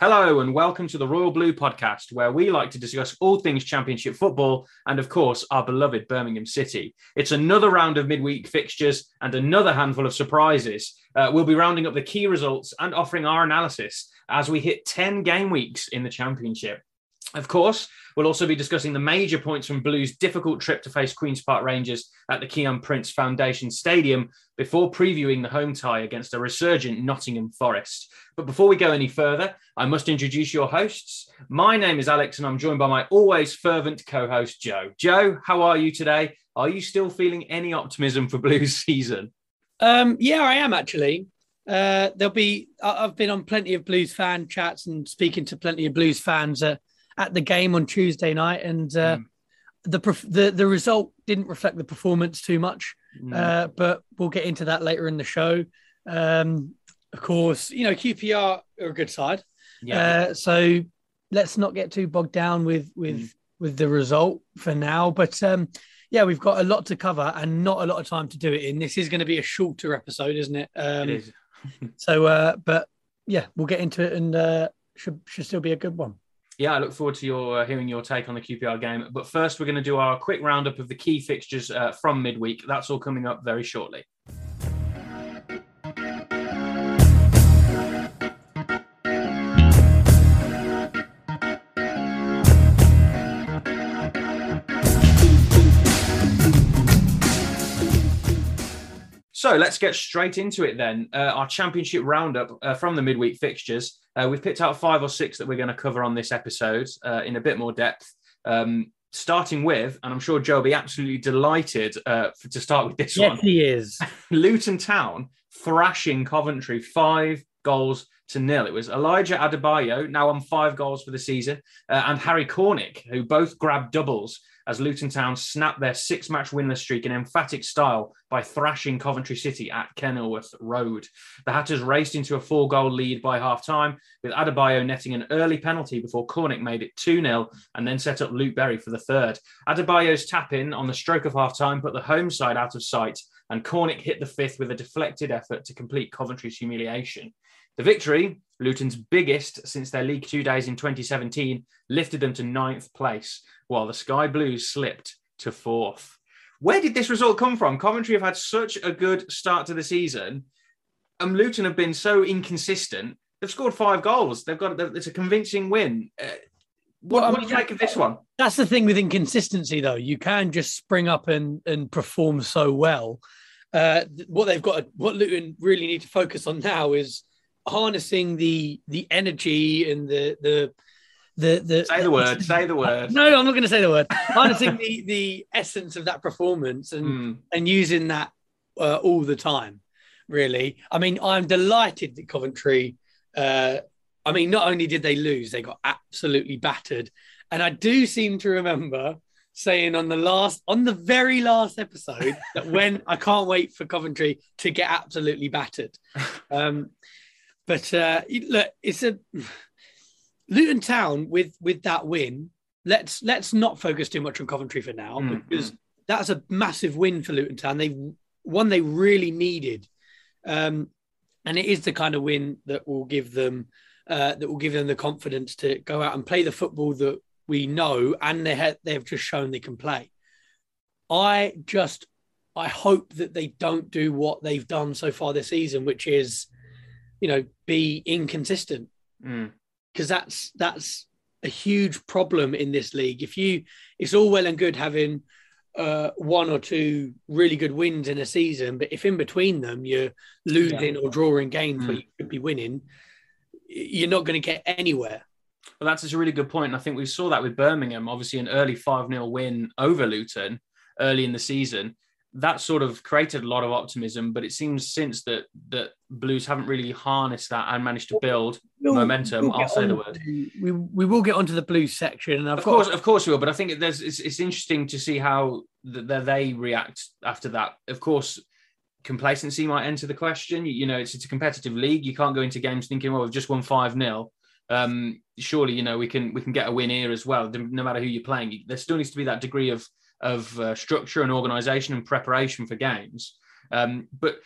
Hello, and welcome to the Royal Blue podcast, where we like to discuss all things Championship football and, of course, our beloved Birmingham City. It's another round of midweek fixtures and another handful of surprises. Uh, we'll be rounding up the key results and offering our analysis as we hit 10 game weeks in the Championship. Of course, we'll also be discussing the major points from Blue's difficult trip to face Queen's Park Rangers at the Kiyan Prince Foundation Stadium before previewing the home tie against a resurgent Nottingham Forest. But before we go any further, I must introduce your hosts. My name is Alex, and I'm joined by my always fervent co host, Joe. Joe, how are you today? Are you still feeling any optimism for Blues season? Um, yeah, I am actually. Uh, there'll be. I've been on plenty of Blues fan chats and speaking to plenty of Blues fans. Uh, at the game on Tuesday night, and uh, mm. the the the result didn't reflect the performance too much. Mm. Uh, but we'll get into that later in the show. Um, of course, you know QPR are a good side, yeah. Uh, so let's not get too bogged down with with mm. with the result for now. But um, yeah, we've got a lot to cover and not a lot of time to do it in. This is going to be a shorter episode, isn't it? Um, it is. so, uh, but yeah, we'll get into it and uh, should should still be a good one yeah, I look forward to your uh, hearing your take on the QPR game. But first, we're going to do our quick roundup of the key fixtures uh, from midweek. That's all coming up very shortly. So let's get straight into it then. Uh, our championship roundup uh, from the midweek fixtures. Uh, we've picked out five or six that we're going to cover on this episode uh, in a bit more depth. Um, starting with, and I'm sure Joe will be absolutely delighted uh, for, to start with this yes, one. Yes, he is. Luton Town thrashing Coventry five goals to nil. It was Elijah Adebayo, now on five goals for the season, uh, and Harry Cornick, who both grabbed doubles as Luton Town snapped their six match winless streak in emphatic style by thrashing Coventry City at Kenilworth Road. The Hatters raced into a four goal lead by half time, with Adebayo netting an early penalty before Cornick made it 2 0 and then set up Luke Berry for the third. Adebayo's tap in on the stroke of half time put the home side out of sight, and Cornick hit the fifth with a deflected effort to complete Coventry's humiliation. The victory, Luton's biggest since their League Two days in 2017, lifted them to ninth place, while the Sky Blues slipped to fourth. Where did this result come from? Coventry have had such a good start to the season, and Luton have been so inconsistent. They've scored five goals. They've got it's a convincing win. Uh, what, well, what do you make of this one? That's the thing with inconsistency, though. You can just spring up and and perform so well. Uh, what they've got, what Luton really need to focus on now is harnessing the the energy and the the the the say the word say the word. No i'm not going to say the word. Harnessing the the essence of that performance and mm. and using that uh, all the time really. I mean i'm delighted that coventry uh i mean not only did they lose they got absolutely battered. And i do seem to remember saying on the last on the very last episode that when i can't wait for coventry to get absolutely battered. Um but uh, look, it's a Luton Town with with that win. Let's let's not focus too much on Coventry for now mm-hmm. because that's a massive win for Luton Town. They one they really needed, um, and it is the kind of win that will give them uh, that will give them the confidence to go out and play the football that we know, and they have they've just shown they can play. I just I hope that they don't do what they've done so far this season, which is you know, be inconsistent. Because mm. that's that's a huge problem in this league. If you, it's all well and good having uh, one or two really good wins in a season, but if in between them you're losing yeah. or drawing games mm. where you could be winning, you're not going to get anywhere. Well, that's a really good point. And I think we saw that with Birmingham, obviously an early 5 0 win over Luton early in the season that sort of created a lot of optimism. But it seems since that that Blues haven't really harnessed that and managed to build we'll, momentum. We'll I'll say the word. To, we we will get onto the Blues section. and of course, of course we will. But I think there's it's, it's interesting to see how the, they react after that. Of course. Complacency might enter the question. You, you know, it's, it's a competitive league. You can't go into games thinking, "Well, we've just won five 0 um, surely you know we can we can get a win here as well no matter who you're playing there still needs to be that degree of of uh, structure and organisation and preparation for games. Um, but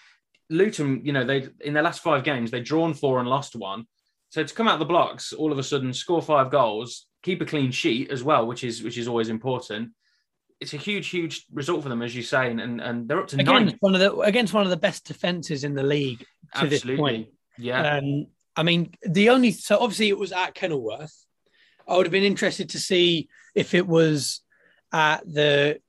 Luton, you know, they in their last five games they've drawn four and lost one. So to come out of the blocks, all of a sudden score five goals, keep a clean sheet as well, which is which is always important. It's a huge, huge result for them, as you say, and and they're up to against nine. one of the against one of the best defenses in the league to Absolutely. this point. Yeah, Um, I mean, the only so obviously it was at Kenilworth. I would have been interested to see if it was at the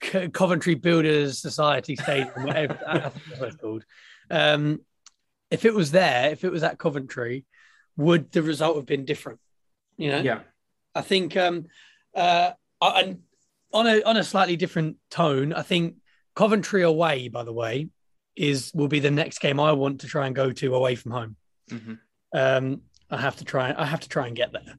Co- Coventry Builders Society Stadium, whatever that's it's called. Um, if it was there, if it was at Coventry, would the result have been different? You know, yeah, I think um, uh, I- and on a on a slightly different tone, I think Coventry away, by the way, is will be the next game I want to try and go to away from home. Mhm. Um, I have to try. I have to try and get there.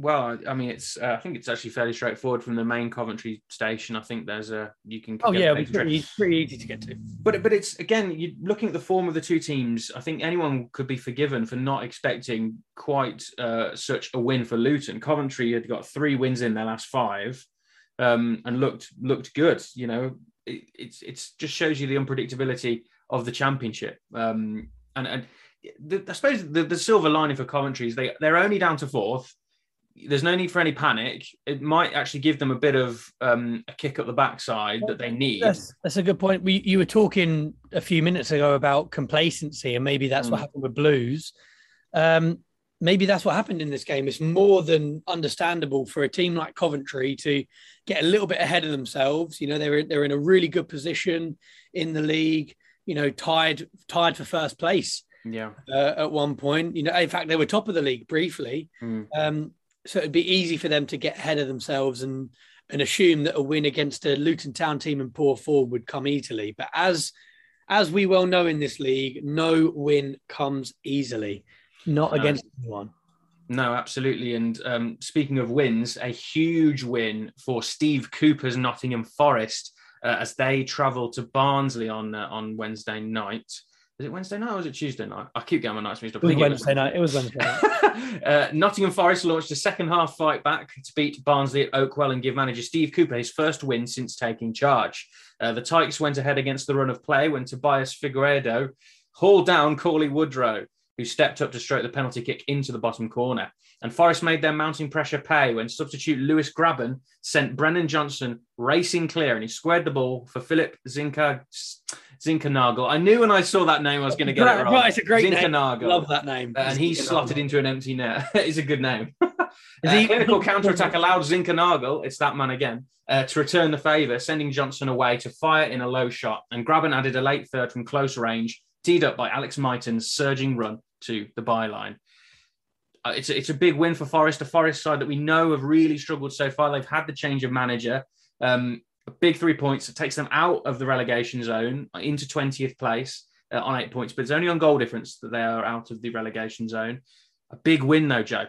Well, I mean, it's. Uh, I think it's actually fairly straightforward from the main Coventry station. I think there's a you can. Oh yeah, it's pretty, pretty easy to get to. But but it's again, you looking at the form of the two teams. I think anyone could be forgiven for not expecting quite uh, such a win for Luton. Coventry had got three wins in their last five, um, and looked looked good. You know, it, it's it's just shows you the unpredictability of the championship. Um, and and the, I suppose the, the silver lining for Coventry is they they're only down to fourth. There's no need for any panic. It might actually give them a bit of um, a kick up the backside that they need. That's, that's a good point. We, you were talking a few minutes ago about complacency, and maybe that's what Mm. happened with Blues. Um, maybe that's what happened in this game. It's more than understandable for a team like Coventry to get a little bit ahead of themselves. You know, they're they're in a really good position in the league. You know, tied tied for first place Yeah. uh, at one point. You know, in fact, they were top of the league briefly. Mm. Um, so it'd be easy for them to get ahead of themselves and and assume that a win against a Luton Town team in poor form would come easily. But as as we well know in this league, no win comes easily, not No. against anyone. No, absolutely. And um, speaking of wins, a huge win for Steve Cooper's Nottingham Forest uh, as they travel to Barnsley on uh, on Wednesday night. Is it Wednesday night or is it Tuesday night? I keep getting my nights mixed up. It was Wednesday night. It was Wednesday night. uh, Nottingham Forest launched a second half fight back to beat Barnsley at Oakwell and give manager Steve Cooper his first win since taking charge. Uh, the Tykes went ahead against the run of play when Tobias Figueiredo hauled down Cauley Woodrow, who stepped up to stroke the penalty kick into the bottom corner. And Forest made their mounting pressure pay when substitute Lewis Grabban sent Brennan Johnson racing clear and he squared the ball for Philip Zinka, Zinckernagel. I knew when I saw that name I was going to get it Right, wrong. right, it's a great name. Zinckernagel. Love that name. Uh, and he slotted into an empty net. it's a good name. Is Uh, he- clinical counter-attack allowed Zinckernagel, it's that man again, uh, to return the favour, sending Johnson away to fire in a low shot. And Grabban added a late third from close range, teed up by Alex Mighten's surging run to the byline. Uh, it's, a, it's a big win for Forest, a Forest side that we know have really struggled so far. They've had the change of manager. Um, a big three points. It takes them out of the relegation zone into 20th place uh, on eight points, but it's only on goal difference that they are out of the relegation zone. A big win, though, Joe.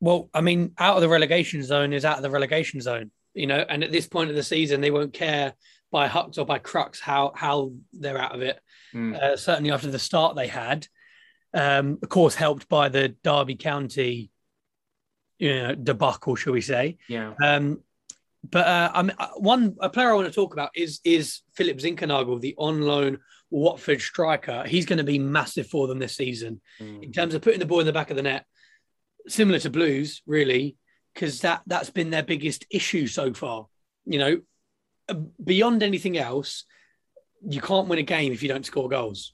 Well, I mean, out of the relegation zone is out of the relegation zone, you know. And at this point of the season, they won't care by hucks or by crux how how they're out of it. Mm. Uh, certainly after the start they had, um, of course, helped by the Derby County, you know, debacle, shall we say? Yeah. Um, but uh, I mean, uh, one a player I want to talk about is is Philip Zinckernagel, the on loan Watford striker. He's going to be massive for them this season in terms of putting the ball in the back of the net, similar to Blues, really, because that that's been their biggest issue so far. You know, Uh, beyond anything else, you can't win a game if you don't score goals,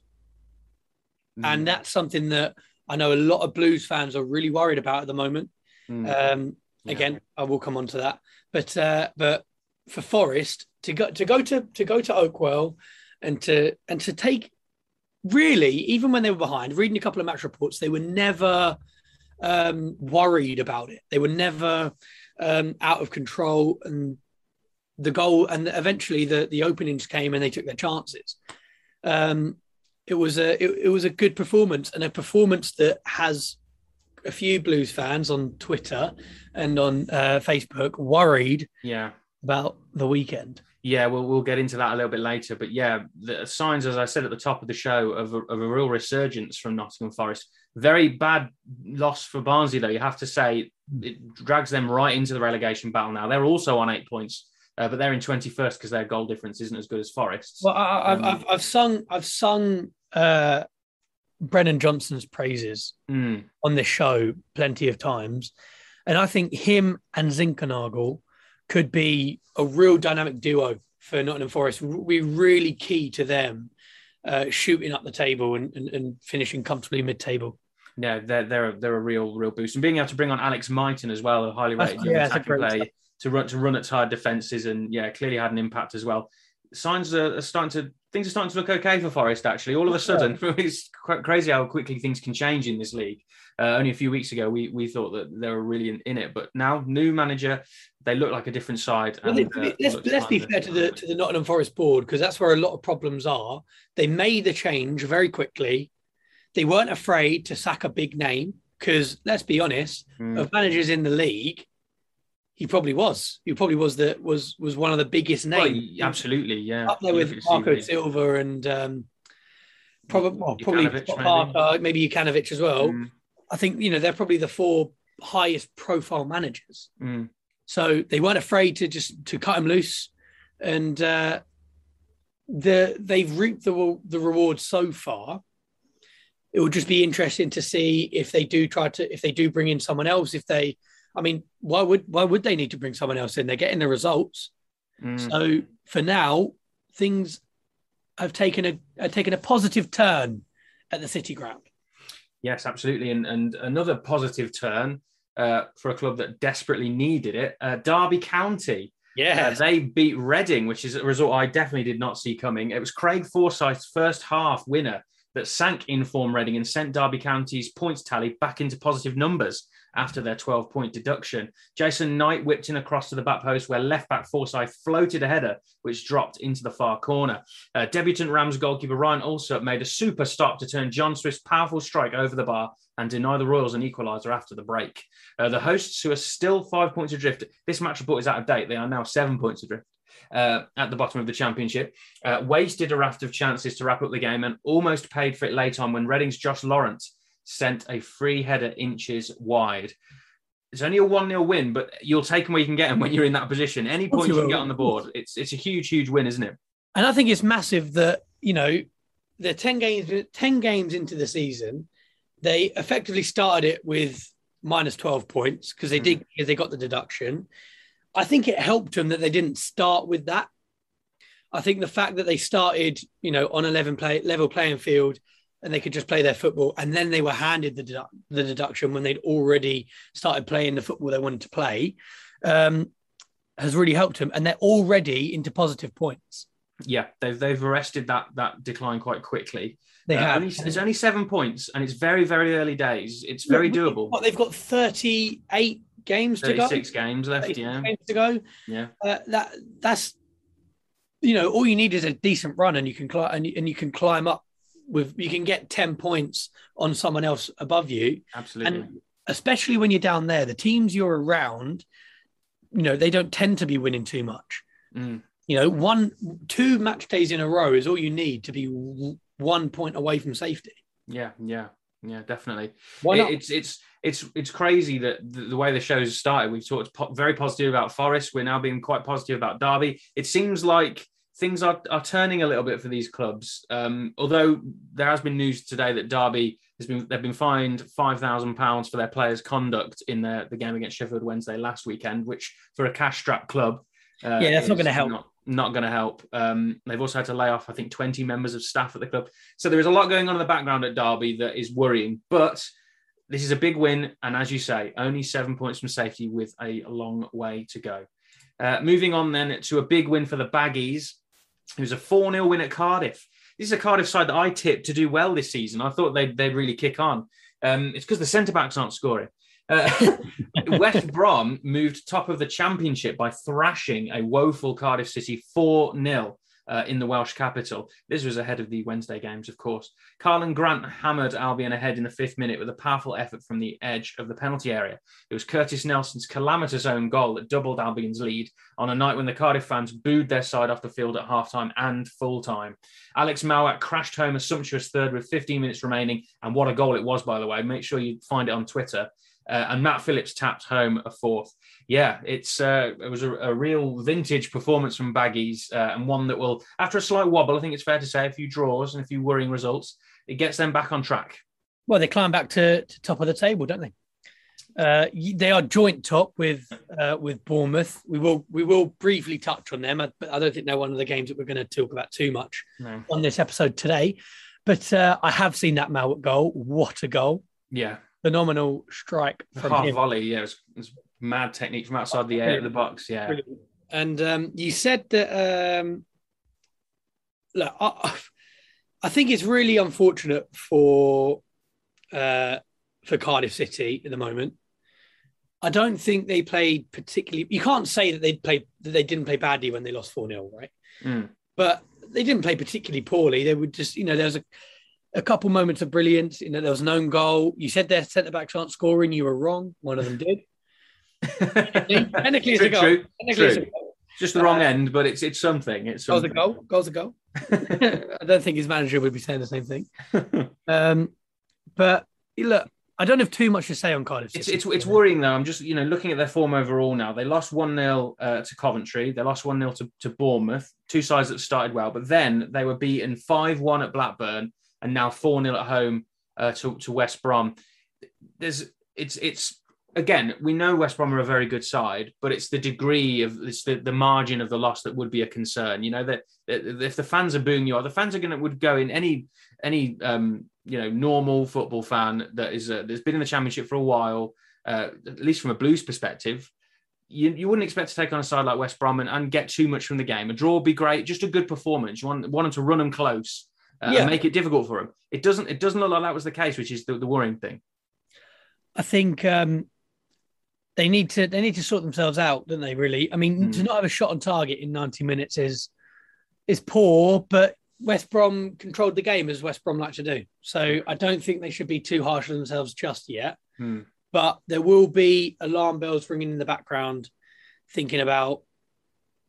Mm. and that's something that I know a lot of Blues fans are really worried about at the moment. Mm. Um, Yeah. again, I will come on to that, but uh, but for Forest to go to go to to go to Oakwell and to and to take really even when they were behind, reading a couple of match reports, they were never um, worried about it. They were never um, out of control, and the goal and eventually the the openings came and they took their chances. Um, it was a it, it was a good performance and a performance that has a few Blues fans on Twitter and on uh, Facebook worried yeah. about the weekend. Yeah, we'll we'll get into that a little bit later. But yeah, the signs, as I said at the top of the show, of a, of a real resurgence from Nottingham Forest. Very bad loss for Barnsley, though. You have to say it drags them right into the relegation battle now. They're also on eight points, uh, but they're in twenty first because their goal difference isn't as good as Forest's. Well, I, I've, Um, I've I've sung I've sung uh, Brennan Johnson's praises mm. on this show plenty of times. And I think him and Zinckernagel could be a real dynamic duo for Nottingham Forest. We really key to them uh, shooting up the table and, and, and finishing comfortably mid-table. Yeah, they're they're they're a real real boost, and being able to bring on Alex Mighten as well, a highly rated young yeah, attacking player, to run to run at tired defenses, and yeah, clearly had an impact as well. Signs are, are starting to things are starting to look okay for Forest. Actually, all of a sudden, yeah. it's crazy how quickly things can change in this league. Uh, only a few weeks ago, we we thought that they were really in, in, it, but now new manager, they look like a different side. Well, and, uh, let's let's be fair to the to the Nottingham Forest board because that's where a lot of problems are. They made the change very quickly. They weren't afraid to sack a big name because let's be honest, mm. of managers in the league, he probably was. He probably was the was was one of the biggest names. Well, absolutely, yeah. Up there with Marco Silva and um, probably well, probably Parker, maybe Jokanovic as well. Mm. I think you know they're probably the four highest profile managers. Mm. So they weren't afraid to just to cut him loose, and uh, the they've reaped the the reward so far. It would just be interesting to see if they do try to if they do bring in someone else. If they, I mean, why would why would they need to bring someone else in? They're getting the results. Mm. So for now, things have taken a have taken a positive turn at the City Ground. Yes, absolutely. And, and another positive turn uh, for a club that desperately needed it, uh, Derby County. Yeah, uh, they beat Reading, which is a result I definitely did not see coming. It was Craig Forsyth's first half winner that sank inform Reading and sent Derby County's points tally back into positive numbers after their 12 point deduction. Jason Knight whipped in across to the back post where left back Forsyth floated a header, which dropped into the far corner. Uh, debutant Rams goalkeeper Ryan Allsop made a super stop to turn John Swift's powerful strike over the bar and deny the Royals an equaliser after the break. Uh, the hosts, who are still five points adrift, this match report is out of date. They are now seven points adrift. Uh, at the bottom of the championship, uh, wasted a raft of chances to wrap up the game and almost paid for it late on when Reading's Josh Laurent sent a free header inches wide. It's only a 1 0 win, but you'll take them where you can get them when you're in that position. Any point you can get on the board, it's it's a huge, huge win, isn't it? And I think it's massive that, you know, they're 10 games, 10 games into the season. They effectively started it with minus 12 points because they mm. did because they got the deduction. I think it helped them that they didn't start with that. I think the fact that they started, you know, on 11 play level playing field and they could just play their football. And then they were handed the, dedu- the deduction when they'd already started playing the football they wanted to play, um, has really helped them. And they're already into positive points. Yeah, they've, they've arrested that that decline quite quickly. They uh, have. Only, it's only seven points, and it's very, very early days. It's very doable. What, they've got 38 games to go. Six games left, yeah. Games to go. Yeah. Uh, that That's, you know, all you need is a decent run and you can climb and and you can climb up with you can get 10 points on someone else above you. Absolutely. And especially when you're down there, the teams you're around, you know, they don't tend to be winning too much. Mm. You know, one, two match days in a row is all you need to be one point away from safety. Yeah, yeah, yeah, definitely. Why not? It, it's it's it's it's crazy that the, the, way the show's started. We've talked po- very positive about Forest. We're now being quite positive about Derby. It seems like things are, are turning a little bit for these clubs. Um, although there has been news today that Derby has been they've been fined five thousand pounds for their players' conduct in their the game against Sheffield Wednesday last weekend, which for a cash-strapped club, uh, yeah, that's not going to help. Not, not going to help. Um, they've also had to lay off, I think, 20 members of staff at the club. So there is a lot going on in the background at Derby that is worrying. But this is a big win, and as you say, only seven points from safety with a long way to go. Uh, moving on then to a big win for the Baggies. It was a 4 0 win at Cardiff. This is a Cardiff side that I tipped to do well this season. I thought they'd, they'd really kick on. Um, it's because the centre backs aren't scoring. Uh, West Brom moved top of the championship by thrashing a woeful Cardiff City 4 0 uh, in the Welsh capital. This was ahead of the Wednesday games, of course. Karlan Grant hammered Albion ahead in the fifth minute with a powerful effort from the edge of the penalty area. It was Curtis Nelson's calamitous own goal that doubled Albion's lead on a night when the Cardiff fans booed their side off the field at halftime and full time. Alex Mowatt crashed home a sumptuous third with 15 minutes remaining, and what a goal it was, by the way. Make sure you find it on Twitter. Uh, and Matt Phillips tapped home a fourth. Yeah, it's uh, it was a, a, real vintage performance from Baggies, uh, and one that will, after a slight wobble, I think it's fair to say, a few draws and a few worrying results, it gets them back on track. Well, they climb back to, to top of the table, don't they? Uh, they are joint top with uh, with Bournemouth. We will we will briefly touch on them, but I don't think they're one of the games that we're going to talk about too much no. on this episode today. But uh, I have seen that Mowatt goal. What a goal! Yeah, phenomenal strike from half him. volley. Yeah, it was, it was, mad technique from outside the air of the box. Yeah, Brilliant. and um, you said that. Um, look, I, I think it's really unfortunate for uh, for Cardiff City at the moment. I don't think they played particularly. You can't say that they played that they didn't play badly when they lost four 0 right? Mm. But they didn't play particularly poorly. They would just, you know, there was a, a couple moments of brilliance. You know, there was an own goal. You said their centre backs aren't scoring. You were wrong. One of them did. Technically, it's a goal. True, It's a goal. Just the wrong uh, end, but it's it's something. It's something. goal's a goal. Goal's a goal. I don't think his manager would be saying the same thing. Um, but look, I don't have too much to say on Cardiff. It's, it's, it's worrying though. I'm just you know looking at their form overall now. They lost one 0 uh, to Coventry. They lost one 0 to, to Bournemouth. Two sides that started well, but then they were beaten five one at Blackburn and now four 0 at home uh, to to West Brom. There's it's it's again, we know West Brom are a very good side, but it's the degree of it's the, the margin of the loss that would be a concern. You know that, that if the fans are booing you, or the fans are going to would go in any any um, you know normal football fan that is uh, that's been in the championship for a while, uh, at least from a Blues perspective. You, you wouldn't expect to take on a side like West Brom and, and get too much from the game. A draw would be great, just a good performance. You want, want them to run them close uh, yeah. and make it difficult for them. It doesn't. It doesn't look like that was the case, which is the, the worrying thing. I think um, they need to they need to sort themselves out, don't they? Really, I mean, mm. to not have a shot on target in ninety minutes is is poor, but West Brom controlled the game as West Brom like to do. So I don't think they should be too harsh on themselves just yet. Mm. But there will be alarm bells ringing in the background, thinking about,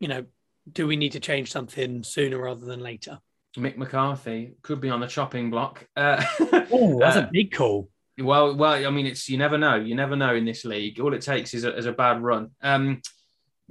you know, do we need to change something sooner rather than later? Mick McCarthy could be on the chopping block. Uh, oh, that's uh, a big call. Well, well, I mean, it's you never know. You never know in this league. All it takes is a, is a bad run. Um,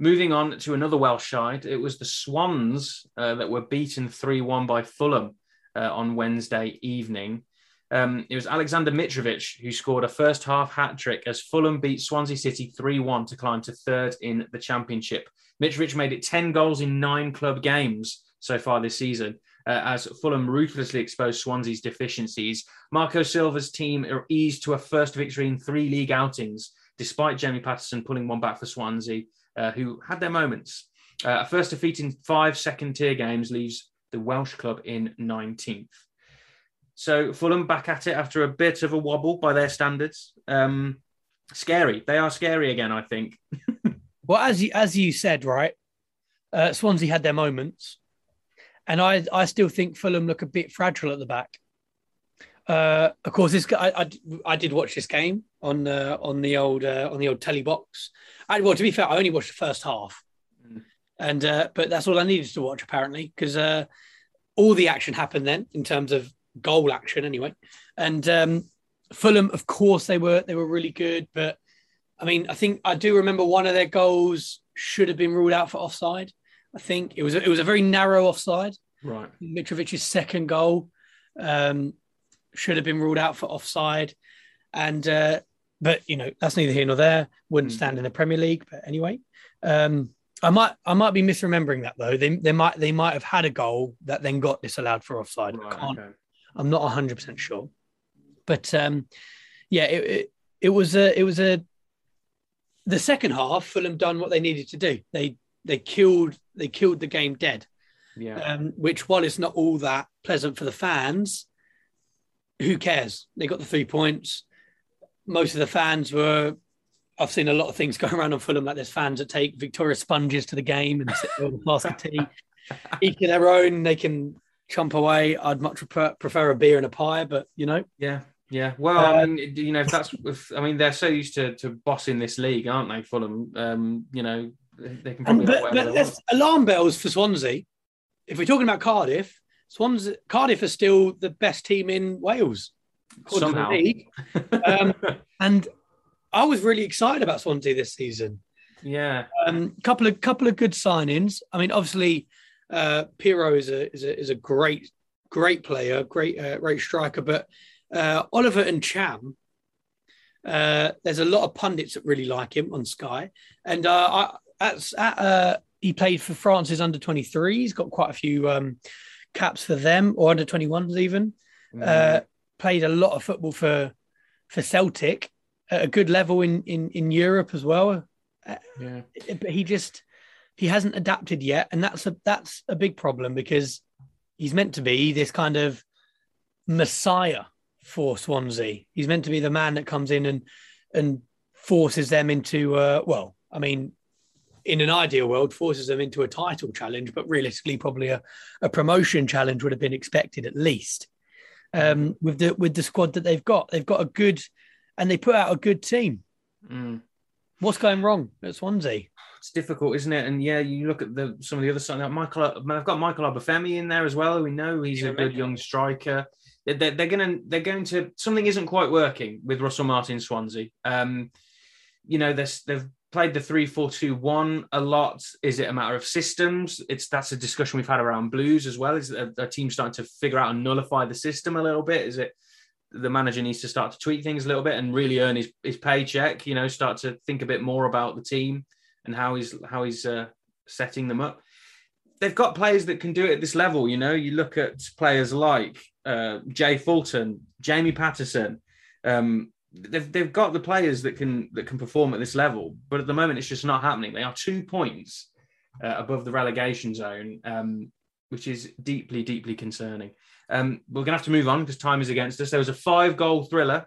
moving on to another Welsh side, it was the Swans uh, that were beaten three one by Fulham uh, on Wednesday evening. Um, it was Alexander Mitrovic who scored a first half hat trick as Fulham beat Swansea City 3 1 to climb to third in the Championship. Mitrovic made it 10 goals in nine club games so far this season uh, as Fulham ruthlessly exposed Swansea's deficiencies. Marco Silva's team are eased to a first victory in three league outings, despite Jamie Paterson pulling one back for Swansea, uh, who had their moments. Uh, a first defeat in five second tier games leaves the Welsh club in 19th. So Fulham back at it after a bit of a wobble by their standards. Um, scary. They are scary again, I think. well, as you as you said, right? Uh, Swansea had their moments, and I I still think Fulham look a bit fragile at the back. Uh, of course, this I, I, I did watch this game on uh, on the old uh, on the old telly box. I, well, to be fair, I only watched the first half, mm. and uh, but that's all I needed to watch apparently because uh, all the action happened then in terms of goal action anyway. And um, Fulham, of course, they were they were really good, but I mean, I think I do remember one of their goals should have been ruled out for offside. I think it was a, it was a very narrow offside. Right. Mitrovic's second goal um, should have been ruled out for offside, and uh, but you know that's neither here nor there. Wouldn't mm. stand in the Premier League, but anyway. Um, I might I might be misremembering that though. They they might they might have had a goal that then got disallowed for offside. Right, I can't. Okay. I'm not 100 percent sure, but um, yeah, it, it, it was a it was a the second half. Fulham done what they needed to do. They they killed they killed the game dead. Yeah. Um, which while it's not all that pleasant for the fans, who cares? They got the three points. Most of the fans were. I've seen a lot of things going around on Fulham like there's fans that take Victoria sponges to the game and sit there with a flask of tea, each of their own. They can chomp away. I'd much prefer, a beer and a pie, but you know. Yeah, yeah. Well, uh, I mean, you know, if that's, if, I mean, they're so used to to bossing this league, aren't they? Fulham, um, you know, they can probably. And, but, but alarm bells for Swansea. If we're talking about Cardiff, Swansea, Cardiff are still the best team in Wales. Somehow. Um, and I was really excited about Swansea this season. Yeah. Um, couple of couple of good signings. I mean, obviously, uh, Piroe is a is a is a great great player, great uh, great striker. But uh, Oliver Ntcham, uh, there's a lot of pundits that really like him on Sky, and uh, I, at, at uh, he played for France's under 23. He's got quite a few um, caps for them, or under 21s even. Mm. Uh, played a lot of football for for Celtic at a good level in in in Europe as well. Yeah, but he just he hasn't adapted yet, and that's a that's a big problem because he's meant to be this kind of messiah for Swansea. He's meant to be the man that comes in and and forces them into uh, well, I mean, in an ideal world, forces them into a title challenge, but realistically, probably a, a promotion challenge would have been expected at least. Um, with the with the squad that they've got, they've got a good, and they put out a good team. Mm. What's going wrong at Swansea? It's difficult, isn't it? And yeah, you look at the some of the other side. Michael, I've got Michael Obafemi in there as well. We know he's a good young striker. They're, they're, they're going to they're going to something isn't quite working with Russell Martin Swansea. Um, you know, they've played the three four two one a lot. Is it a matter of systems? It's that's a discussion we've had around Blues as well. Is a, a team starting to figure out and nullify the system a little bit? Is it the manager needs to start to tweak things a little bit and really earn his, his paycheck? You know, start to think a bit more about the team and how he's how he's uh, setting them up. They've got players that can do it at this level. You know, you look at players like uh, Jay Fulton, Jamie Paterson, Um, they've they've got the players that can that can perform at this level, but at the moment it's just not happening. They are two points uh, above the relegation zone, um, which is deeply deeply concerning. Um, we're to have to move on because time is against us. There was a five goal thriller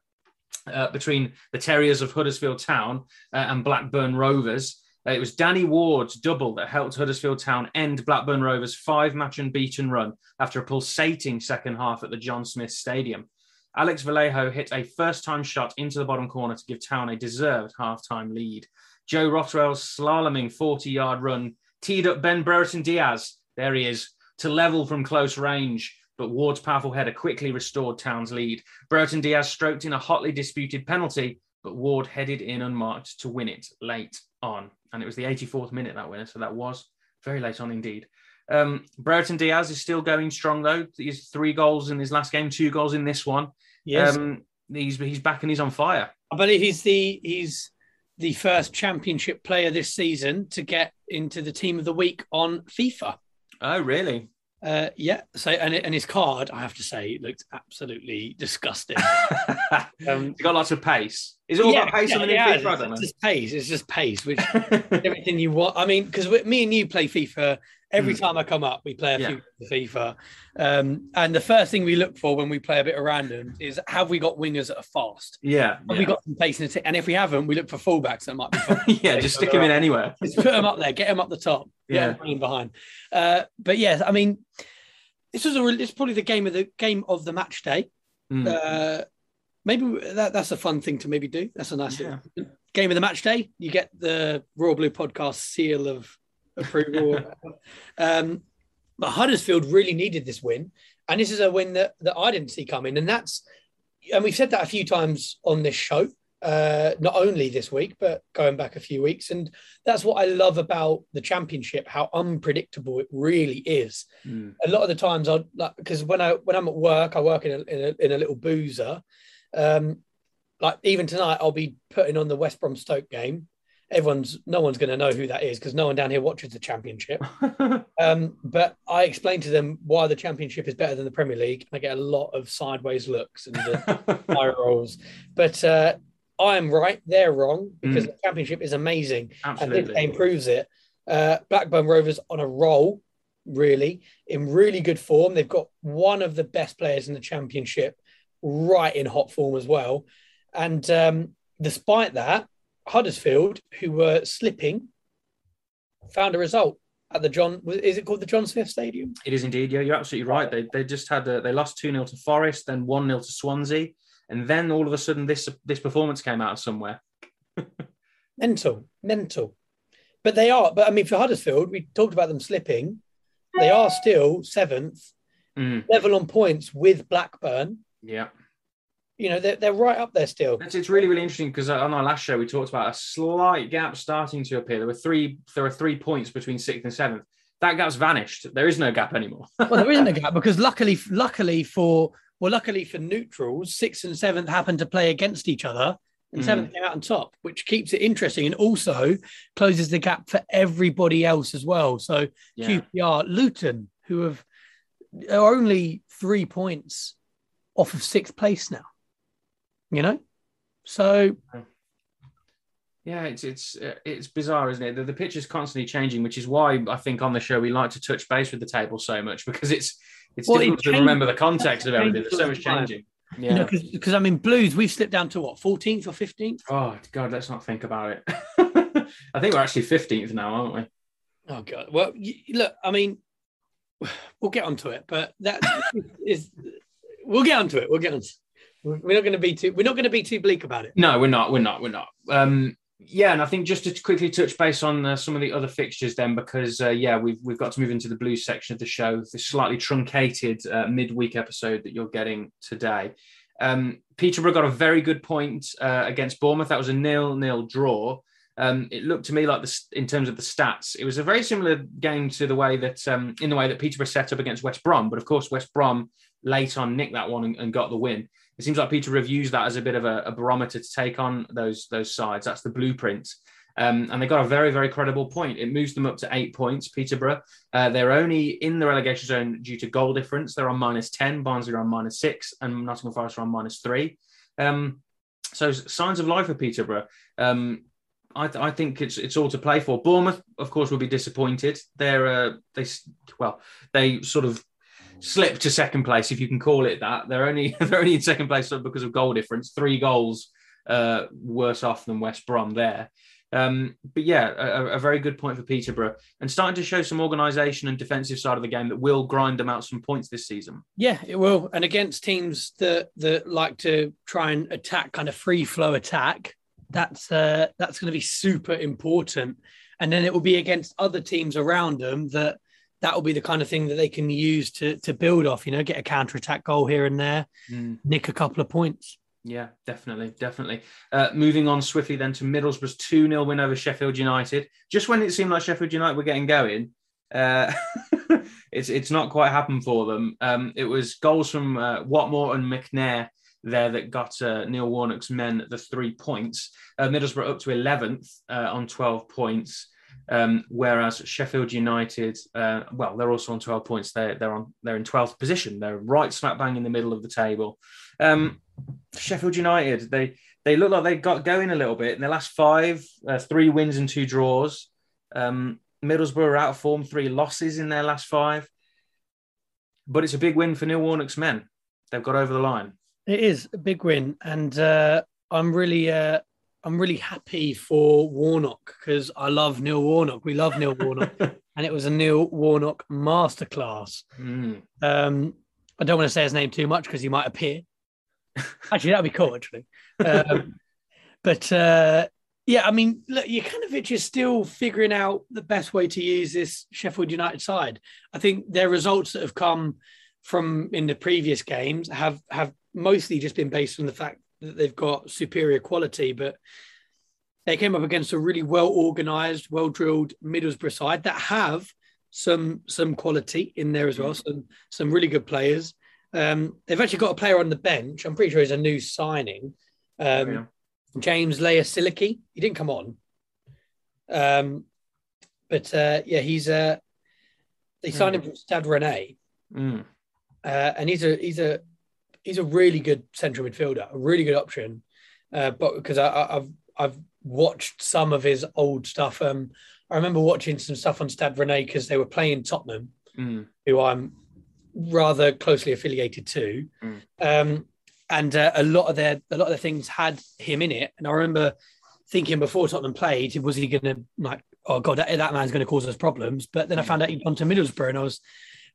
uh, between the Terriers of Huddersfield Town uh, and Blackburn Rovers. Uh, it was Danny Ward's double that helped Huddersfield Town end Blackburn Rovers' five match unbeaten run after a pulsating second half at the John Smith Stadium. Alex Vallejo hit a first time shot into the bottom corner to give Town a deserved half time lead. Joe Rothwell's slaloming 40 yard run teed up Ben Brereton Diaz, there he is, to level from close range. But Ward's powerful header quickly restored Town's lead. Brereton Diaz stroked in a hotly disputed penalty, but Ward headed in unmarked to win it late on. And it was the 84th minute that winner, so that was very late on indeed. Um, Brereton Diaz is still going strong though. He's three goals in his last game, two goals in this one. Yes, um, he's he's back and he's on fire. I believe he's the he's the first championship player this season to get into the team of the week on FIFA. Oh, really? Uh, yeah. So, and and his card, I have to say, looked absolutely disgusting. um, He's got lots of pace. Is it all yeah, about pace yeah, on the yeah, FIFA? It's, it's just pace. It's just pace, which everything you want. I mean, because me and you play FIFA Every mm. time I come up, we play a yeah. few FIFA. Um, and the first thing we look for when we play a bit of random is have we got wingers that are fast? Yeah. Have yeah. we got some pace in it? And if we haven't, we look for fullbacks that might be yeah, just stick them in anywhere. Just put them up there, get them up the top. Yeah. behind. Uh, but yes, I mean, this was a it's probably the game of the game of the match day. Mm. Uh, maybe that, that's a fun thing to maybe do. That's a nice yeah. game of the match day. You get the Royal Blue podcast seal of approval. um, but Huddersfield really needed this win, and this is a win that, that I didn't see coming. And that's, and we've said that a few times on this show, uh, not only this week but going back a few weeks. And that's what I love about the championship, how unpredictable it really is. Mm. A lot of the times, I like because when I when I'm at work, I work in a in a, in a little boozer. Um, like even tonight, I'll be putting on the West Brom Stoke game everyone's no one's going to know who that is because no one down here watches the championship. um, but I explain to them why the championship is better than the Premier League. I get a lot of sideways looks and eye rolls. But uh, I'm right, they're wrong because mm. the championship is amazing. Absolutely. And this game proves it. Uh, Blackburn Rovers on a roll, really, in really good form. They've got one of the best players in the championship right in hot form as well. And um, despite that, Huddersfield, who were slipping, found a result at the John. Is it called the John Smith Stadium? It is indeed. Yeah, you're absolutely right. They they just had a, they lost two 0 to Forest, then one 0 to Swansea, and then all of a sudden this this performance came out of somewhere. mental, mental. But they are. But I mean, for Huddersfield, we talked about them slipping. They are still seventh, mm. level on points with Blackburn. Yeah you know they're, they're right up there still it's, it's really really interesting because on our last show we talked about a slight gap starting to appear there were three there were three points between sixth and seventh that gap's vanished. There is no gap anymore. well, there isn't a gap because luckily, luckily for well, luckily for neutrals, sixth and seventh happen to play against each other, and mm. seventh came out on top, which keeps it interesting and also closes the gap for everybody else as well. So yeah. QPR, Luton, who have are only three points off of sixth place now. You know, so yeah, it's it's uh, it's bizarre, isn't it? The, the pitch is constantly changing, which is why I think on the show we like to touch base with the table so much because it's it's well, difficult it to remember the context of everything. There's so much changing. Yeah, because you know, I mean, Blues we've slipped down to what 14th or 15th. Oh God, let's not think about it. I think we're actually 15th now, aren't we? Oh God. Well, look, I mean, we'll get onto it, but that is we'll get onto it. We'll get onto. We're not going to be too. We're not going to be too bleak about it. No, we're not. We're not. We're not. Um, yeah, and I think just to quickly touch base on uh, some of the other fixtures, then, because uh, yeah, we've we've got to move into the blues section of the show. This slightly truncated uh, midweek episode that you're getting today. Um, Peterborough got a very good point uh, against Bournemouth. That was a nil-nil draw. Um, it looked to me like the, in terms of the stats, it was a very similar game to the way that um, in the way that Peterborough set up against West Brom. But of course, West Brom late on nicked that one and, and got the win it seems like Peter reviews that as a bit of a, a barometer to take on those those sides. That's the blueprint. Um, and they got a very, very credible point. It moves them up to eight points, Peterborough. Uh, they're only in the relegation zone due to goal difference. They're on minus 10, Barnsley are on minus six, and Nottingham Forest are on minus three. Um, so signs of life for Peterborough. Um, I, th- I, think it's it's all to play for. Bournemouth, of course, will be disappointed. They're uh, they well they sort of slipped to second place, if you can call it that. They're only they're only in second place because of goal difference, three goals uh, worse off than West Brom there. Um, but yeah, a, a, very good point for Peterborough and starting to show some organisation and defensive side of the game that will grind them out some points this season. Yeah, it will. And against teams that that like to try and attack, kind of free flow attack, that's uh, that's going to be super important. And then it will be against other teams around them that that will be the kind of thing that they can use to to build off. You know, get a counter attack goal here and there, mm. nick a couple of points. Yeah, definitely, definitely. Uh, moving on swiftly then to Middlesbrough's 2 0 win over Sheffield United. Just when it seemed like Sheffield United were getting going, uh, it's it's not quite happened for them. Um, it was goals from uh, Watmore and McNair there that got uh, Neil Warnock's men the three points. Uh, Middlesbrough up to 11th uh, on 12 points. Um, whereas Sheffield United, uh, well, they're also on 12 points. They're, they're on they're in 12th position. They're right smack bang in the middle of the table. Um, Sheffield United, they they look like they got going a little bit in the last five, uh, three wins and two draws. Um, Middlesbrough are out of form, three losses in their last five. But it's a big win for Neil Warnock's men. They've got over the line. It is a big win, and uh, I'm really uh, I'm really happy for Warnock because I love Neil Warnock. We love Neil Warnock, and it was a Neil Warnock masterclass. Mm. Um, I don't want to say his name too much because he might appear. Actually, that'd be cool. Actually, um, but uh, yeah, I mean, look, you're kind Jokanovic is still figuring out the best way to use this Sheffield United side. I think their results that have come from in the previous games have have mostly just been based on the fact that they've got superior quality, but they came up against a really well organized, well drilled Middlesbrough side that have some some quality in there as well, mm. some some really good players. Um, they've actually got a player on the bench. I'm pretty sure he's a new signing. Um, yeah. James Lea Siliki. He didn't come on. Um, but uh, yeah, he's uh, they signed mm. him from Stade Rennais. Mm. Uh, and he's a he's a he's a really good central midfielder, a really good option. Uh, but because I, have I've watched some of his old stuff. Um, I remember watching some stuff on Stade Rennais because they were playing Tottenham, mm. who I'm rather closely affiliated to. Mm. Um, and uh, a lot of their a lot of the things had him in it. And I remember thinking before Tottenham played, was he going to like, oh god, that, that man's going to cause us problems? But then I found out he'd gone to Middlesbrough, and I was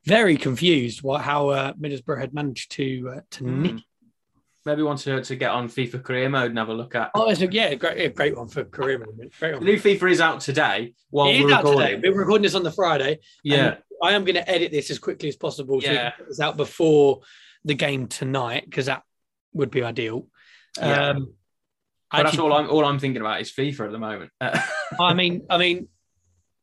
very confused what how uh, Middlesbrough had managed to uh, to mm. nick. Maybe want to, to get on FIFA career mode and have a look at. Oh, it's a, yeah, great, yeah, great one for career mode. Great one. The new FIFA is out today. While it we're recording. Today. We're recording this on the Friday. Yeah, I am going to edit this as quickly as possible to yeah. get this out before the game tonight because that would be ideal. Yeah. Um, but that's all I'm all I'm thinking about is FIFA at the moment. I mean, I mean,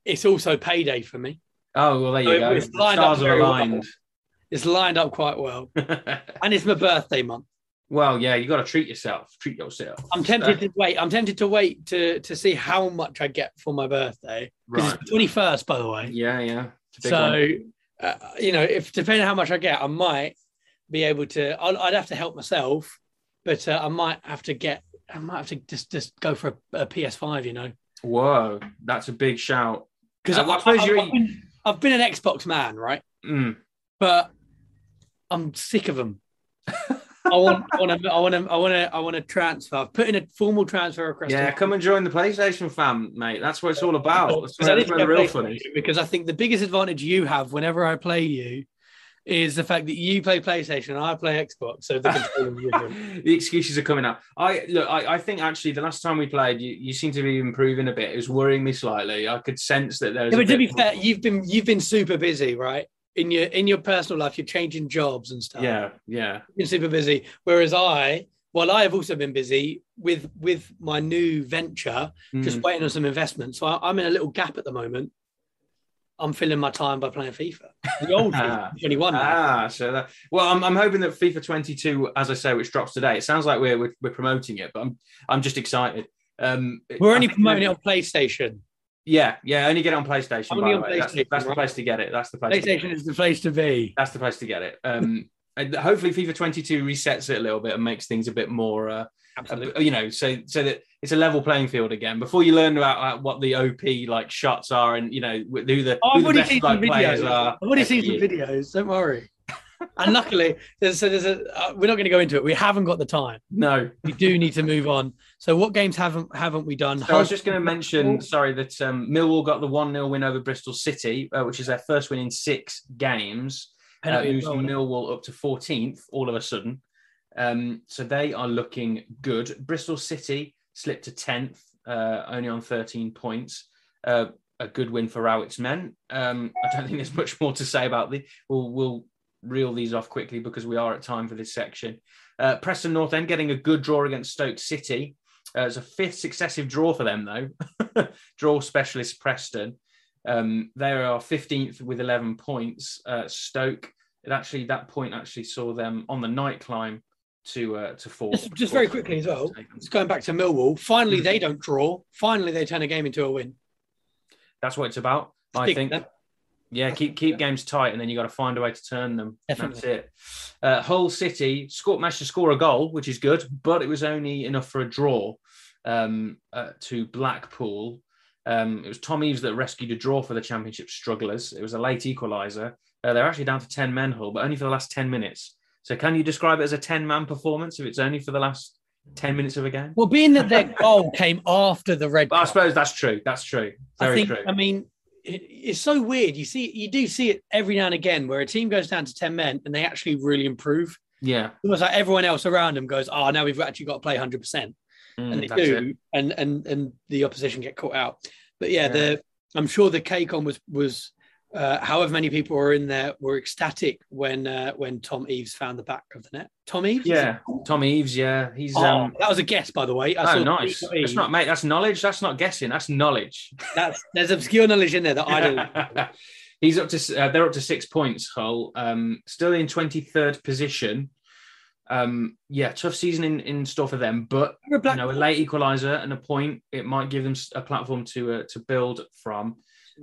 it's also payday for me. Oh well, there you So go. it's lined Stars up are very well. aligned. It's lined up quite well, and it's my birthday month. well, yeah, you got to treat yourself. Treat yourself. I'm tempted to wait. I'm tempted to wait to to see how much I get for my birthday because Right. it's 21st, by the way. Yeah, yeah. It's a big one. So, uh, you know, if depending on how much I get, I might be able to. I'll, I'd have to help myself, but uh, I might have to get. I might have to just just go for a, a PS5. You know, Whoa, that's a big shout. because Uh, I, I suppose I, been, I've been an Xbox man, right? Mm. But I'm sick of them. I want, I want to, I want to, I want to, I want to transfer. I've put in a formal transfer request. Yeah, come and join the PlayStation fam, mate. That's what it's all about. That's where, that's where the real fun is. Because I think the biggest advantage you have whenever I play you is the fact that you play PlayStation and I play Xbox. So the controller is different. the excuses are coming up. I look. I, I think actually the last time we played, you, you seem to be improving a bit. It was worrying me slightly. I could sense that there was. Yeah, a but to be fair, you've been you've been super busy, right? In your in your personal life, you're changing jobs and stuff. Yeah, yeah. You've been super busy. Whereas I, well, I have also been busy with with my new venture, just Mm. waiting on some investment. So I, I'm in a little gap at the moment. I'm filling my time by playing FIFA. The old Ah. FIFA, 21 now. Ah, so that. Well, I'm, I'm hoping that FIFA 22, as I say, which drops today. It sounds like we're we're, we're promoting it, but I'm I'm just excited. Um, We're only promoting it on PlayStation. Yeah, yeah. Only get it on PlayStation. Only by the on way. That's, PlayStation, that's the right? place to get it. That's the place. to get PlayStation it. is the place to be. That's the place to get it. Um, and hopefully, FIFA 22 resets it a little bit and makes things a bit more. Uh, a- you know, so so that it's a level playing field again. Before you learn about uh, what the OP like shots are, and you know who the, Oh, who the best like, players are. I've already seen some videos. Don't worry. and luckily, there's, so there's a. Uh, we're not going to go into it. We haven't got the time. No, We do need to move on. So, what games haven't haven't we done? So I was just going to mention, sorry, that um, Millwall got the 1 0 win over Bristol City, uh, which is their first win in six games, Penalty well. Millwall up to 14th all of a sudden. Um, so they are looking good. Bristol City slipped to 10th, uh, only on 13 points. Uh, a good win for Rowett's men. Um, I don't think there's much more to say about the. We'll, we'll reel these off quickly because we are at time for this section. Uh, Preston North End getting a good draw against Stoke City. Uh, it's a fifth successive draw for them, though. draw specialist Preston. Um, they are 15th with 11 points. Uh, Stoke, it actually that point actually saw them on the night climb to uh, to fourth. Just, just very quickly as well. It's going back to Millwall. Finally, they don't draw. Finally, they turn a game into a win. That's what it's about. I think. Yeah, keep keep games tight, and then you got to find a way to turn them. Definitely. That's it. Uh, Hull City scored, managed to score a goal, which is good, but it was only enough for a draw um, uh, to Blackpool. Um, it was Tom Eaves that rescued a draw for the Championship strugglers. It was a late equaliser. Uh, they're actually down to ten men, Hull, but only for the last ten minutes. So, can you describe it as a ten-man performance if it's only for the last ten minutes of a game? Well, being that their goal came after the red I suppose that's true. That's true. Very I think. true. I mean, it, it's so weird. You see, you do see it every now and again where a team goes down to ten men and they actually really improve. yeah, Almost like everyone else around them goes, "Oh, now we've actually got to play hundred percent," Mm, and they do, it. and and and the opposition get caught out. But yeah, Yeah. the I'm sure the KCOM was was. Uh, however many people were in there were ecstatic when uh, when Tom Eaves found the back of the net. Tom Eaves, Yeah? Tom Eaves. Yeah, he's. Oh, um, that was a guess, by the way. I oh, nice. That's not, mate. That's knowledge. That's not guessing. That's knowledge. That's there's obscure knowledge in there that I don't. he's up to. Uh, they're up to six points. Hull. Um, still in twenty third position. Um, yeah, tough season in, in store for them, but you know, a late equaliser and a point, it might give them a platform to uh, to build from.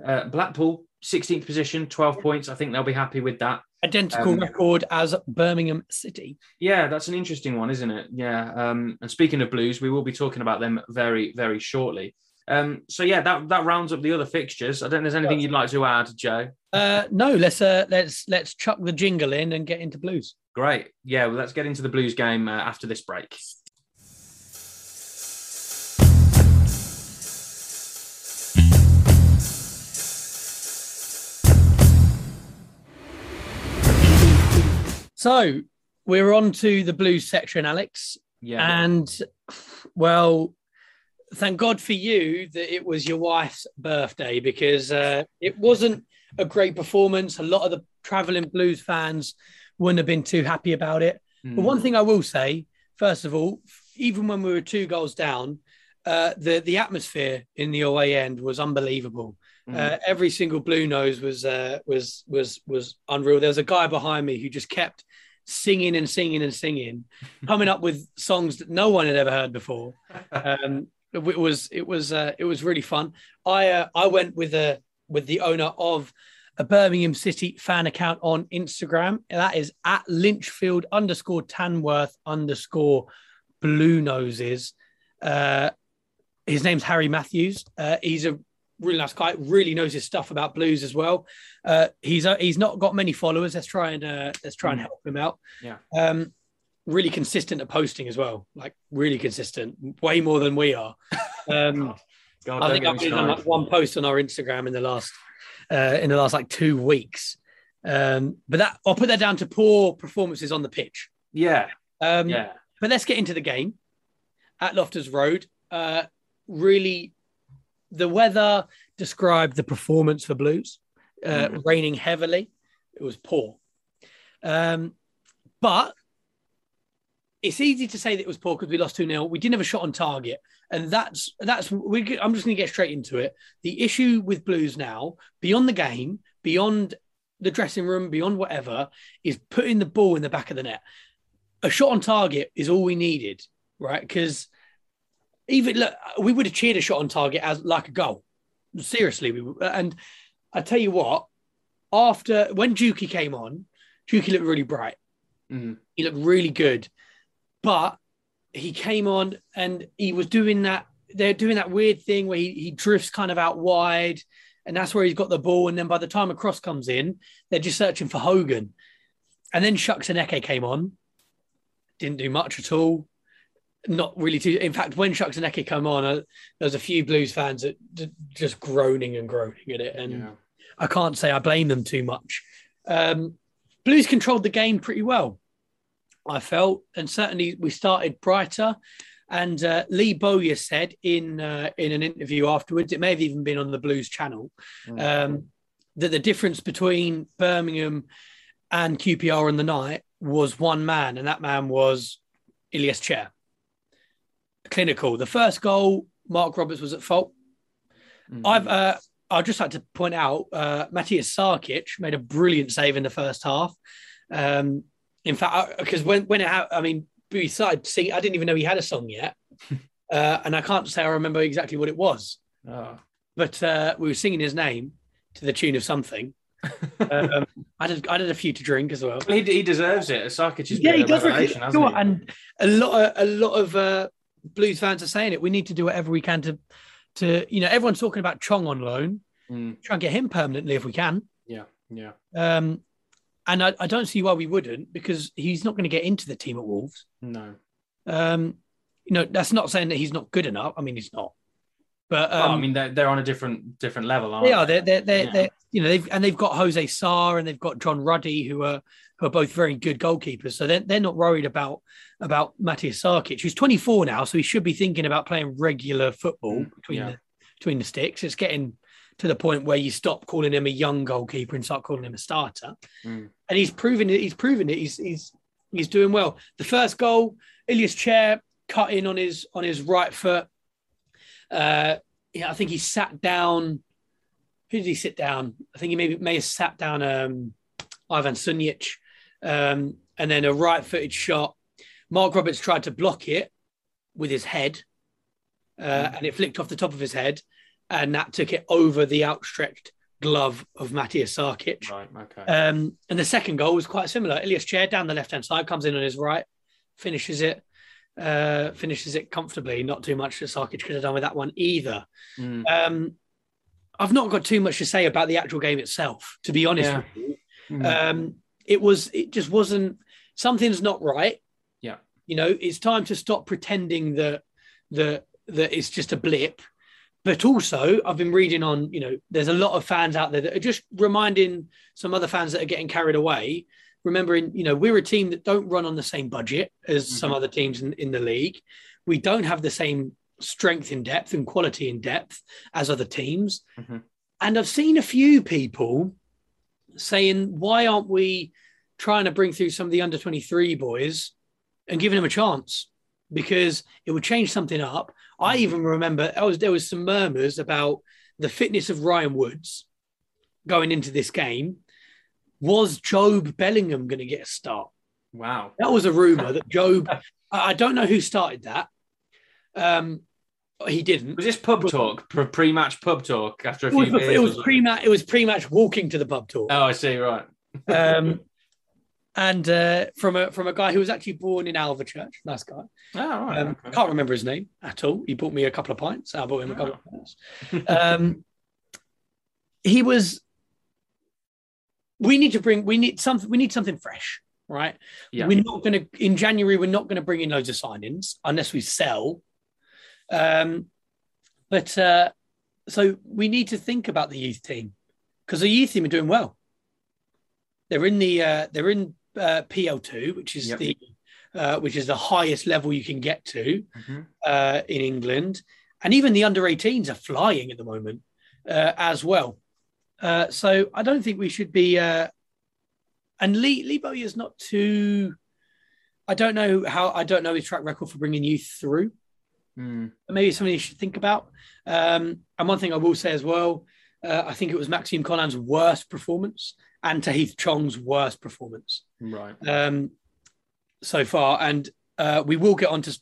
Uh, Blackpool, 16th position, 12 points. I think they'll be happy with that. identical Um, record as Birmingham City. Yeah, that's an interesting one, isn't it? Yeah. Um, and speaking of Blues, we will be talking about them very, very shortly. Um, so yeah, that that rounds up the other fixtures. I don't think there's anything you'd like to add, Joe. Uh, no, let's uh, let's let's chuck the jingle in and get into blues. Great. Yeah, well, let's get into the Blues game uh, after this break. So we're on to the blues section, Alex, Yeah. and well, thank God for you that it was your wife's birthday because uh, it wasn't a great performance. A lot of the traveling blues fans wouldn't have been too happy about it. But one thing I will say, first of all, even when we were two goals down, uh, the the atmosphere in the away end was unbelievable. Mm. Uh, every single blue nose was uh, was was was unreal. There was a guy behind me who just kept singing and singing and singing, coming up with songs that no one had ever heard before. Um, it was it was uh, it was really fun. I uh, I went with a with the owner of a Birmingham City fan account on Instagram. And that is at Lichfield underscore Tamworth underscore Blue Noses. Uh, his name's Harry Matthews. Uh, he's a really nice guy. Really knows his stuff about blues as well. Uh, he's uh, he's not got many followers. Let's try and uh, let's try and help him out. Yeah. Um, really consistent at posting as well. Like really consistent, way more than we are. Um, God, I think I've on like one post on our Instagram in the last uh, in the last like two weeks. Um, but that I'll put that down to poor performances on the pitch. Yeah. Um, yeah. But let's get into the game at Loftus Road. Uh, really, the weather described the performance for Blues. Uh, mm. Raining heavily, it was poor. Um, but it's easy to say that it was poor because we lost 2 0. We didn't have a shot on target. And that's, that's, we, I'm just going to get straight into it. The issue with Blues now, beyond the game, beyond the dressing room, beyond whatever, is putting the ball in the back of the net. A shot on target is all we needed, right? Because even look, we would have cheered a shot on target as like a goal. Seriously, we and I tell you what, after when Juki came on, Juki looked really bright. Mm-hmm. He looked really good, but he came on and he was doing that. They're doing that weird thing where he, he drifts kind of out wide, and that's where he's got the ball. And then by the time a cross comes in, they're just searching for Hogan. And then Chuks Aneke came on, didn't do much at all not really too. In fact, when Chuks Aneke come on, uh, there was a few Blues fans that d- just groaning and groaning at it, and yeah. I can't say I blame them too much. Um, Blues controlled the game pretty well, I felt, and certainly we started brighter. And uh, Lee Bowyer said in uh, in an interview afterwards, it may have even been on the Blues channel, mm. um, that the difference between Birmingham and QPR on the night was one man, and that man was Ilias Chair clinical. The first goal, Mark Roberts was at fault. Mm. I've uh, I'd just like to point out uh, Matthias Sarkic made a brilliant save in the first half. Um, in fact, because when when it ha- I mean, we started singing. I didn't even know he had a song yet, uh, and I can't say I remember exactly what it was. Oh. But uh, we were singing his name to the tune of something. um, I did. I did a few to drink as well. He, he deserves it. Sarkic is yeah, he does. Revelation, he? And a lot, of, a lot of uh, Blues fans are saying it. We need to do whatever we can to, to you know, everyone's talking about Chong on loan. Mm. Try and get him permanently if we can. Yeah, yeah. Um, and I, I don't see why we wouldn't because he's not going to get into the team at Wolves. No. Um, you know, that's not saying that he's not good enough. I mean, he's not. But um, I mean, they're, they're on a different different level, aren't they? Are. They're, they're, they're, yeah. they're, you know, they've and they've got Jose Sá and they've got John Ruddy, who are who are both very good goalkeepers. So they're, they're not worried about about Matthias Sarkic, who's 24 now, so he should be thinking about playing regular football mm, between yeah. the between the sticks. It's getting to the point where you stop calling him a young goalkeeper and start calling him a starter. Mm. And he's proven it. He's proven it. He's he's he's doing well. The first goal, Ilias Chair cut in on his on his right foot. Uh, yeah, I think he sat down. Who did he sit down? I think he maybe may have sat down um, Ivan Sunjic, um, and then a right-footed shot. Mark Roberts tried to block it with his head, uh, mm. and it flicked off the top of his head, and that took it over the outstretched glove of Matthias Sarkic. Right. Okay. Um, and the second goal was quite similar. Ilias Chair down the left-hand side comes in on his right, finishes it uh, finishes it comfortably. Not too much that Sarkic could have done with that one either. Mm. Um, I've not got too much to say about the actual game itself, to be honest. Yeah. Mm. Um, it was, it just wasn't. Something's not right. Yeah, you know, it's time to stop pretending that that that it's just a blip. But also, I've been reading on, you know, there's a lot of fans out there that are just reminding some other fans that are getting carried away remembering, you know, we're a team that don't run on the same budget as mm-hmm. some other teams in, in the league. We don't have the same strength in depth and quality in depth as other teams. Mm-hmm. And I've seen a few people saying, why aren't we trying to bring through some of the under 23 boys and giving them a chance? Because it would change something up. I even remember I was there was some murmurs about the fitness of Ryan Woods going into this game. Was Job Bellingham going to get a start? Wow, that was a rumor that Job. I don't know who started that. Um, he didn't. Was this pub talk? Pre-match pub talk after a few it was, beers? It was pre-match. It was pre-match walking to the pub talk. Oh, I see. Right. um, and uh, from a from a guy who was actually born in Alvechurch, nice guy. Oh, right. Um, okay. Can't remember his name at all. He bought me a couple of pints. I bought him a couple of pints. Um, he was. We need to bring. We need something. We need something fresh, right? Yeah. We're not going to in January. We're not going to bring in loads of signings unless we sell. Um, but uh, so we need to think about the youth team because the youth team are doing well. They're in the uh, they're in uh, PL2, which is Yep. the uh, which is the highest level you can get to Mhm. uh, in England, and even the under 18s are flying at the moment uh, as well. Uh, so I don't think we should be. Uh, and Lee Lee Bowyer is not too. I don't know how. I don't know his track record for bringing youth through. Mm. Maybe something you should think about. Um, and one thing I will say as well, uh, I think it was Maxime Colin's worst performance and Tahith Chong's worst performance Right. um, so far. And uh, we will get on to.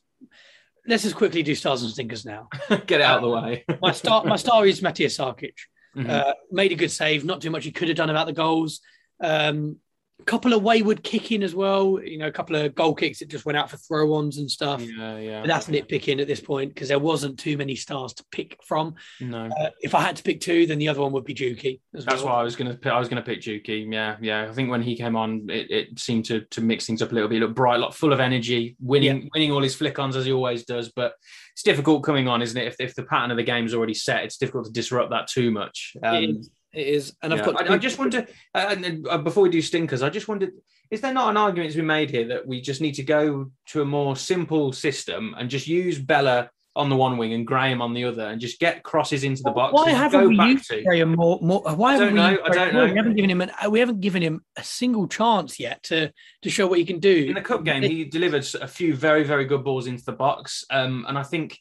Let's just quickly do stars and stinkers now. Get it out of the way. My star, my star is Matthias Sarkic. Mhm. Uh, made a good save. Not too much he could have done about the goals. Um, a couple of wayward kicking as well. You know, a couple of goal kicks that just went out for throw-ons and stuff. yeah, yeah. But that's nitpicking at this point because there wasn't too many stars to pick from. no. Uh, if I had to pick two, then the other one would be Juki. as That's well. why I was gonna. Pick, I was gonna pick Juki. Yeah, yeah. I think when he came on, it, it seemed to to mix things up a little bit. He looked bright, like full of energy, winning winning all his flick-ons as he always does. But it's difficult coming on, isn't it? If, if the pattern of the game's already set, it's difficult to disrupt that too much. Um, it, is, it is, and I've yeah. got. I, I just wonder, uh, and then, uh, before we do stinkers, I just wondered: is there not an argument to be made here that we just need to go to a more simple system and just use Bela on the one wing and Graham on the other, and just get crosses into the box? Why haven't go we back used to? Graham more? more why I haven't don't we? know, I don't know. We haven't given him an. We haven't given him a single chance yet to to show what he can do. in the cup game, he delivered a few very, very good balls into the box. Um, and I think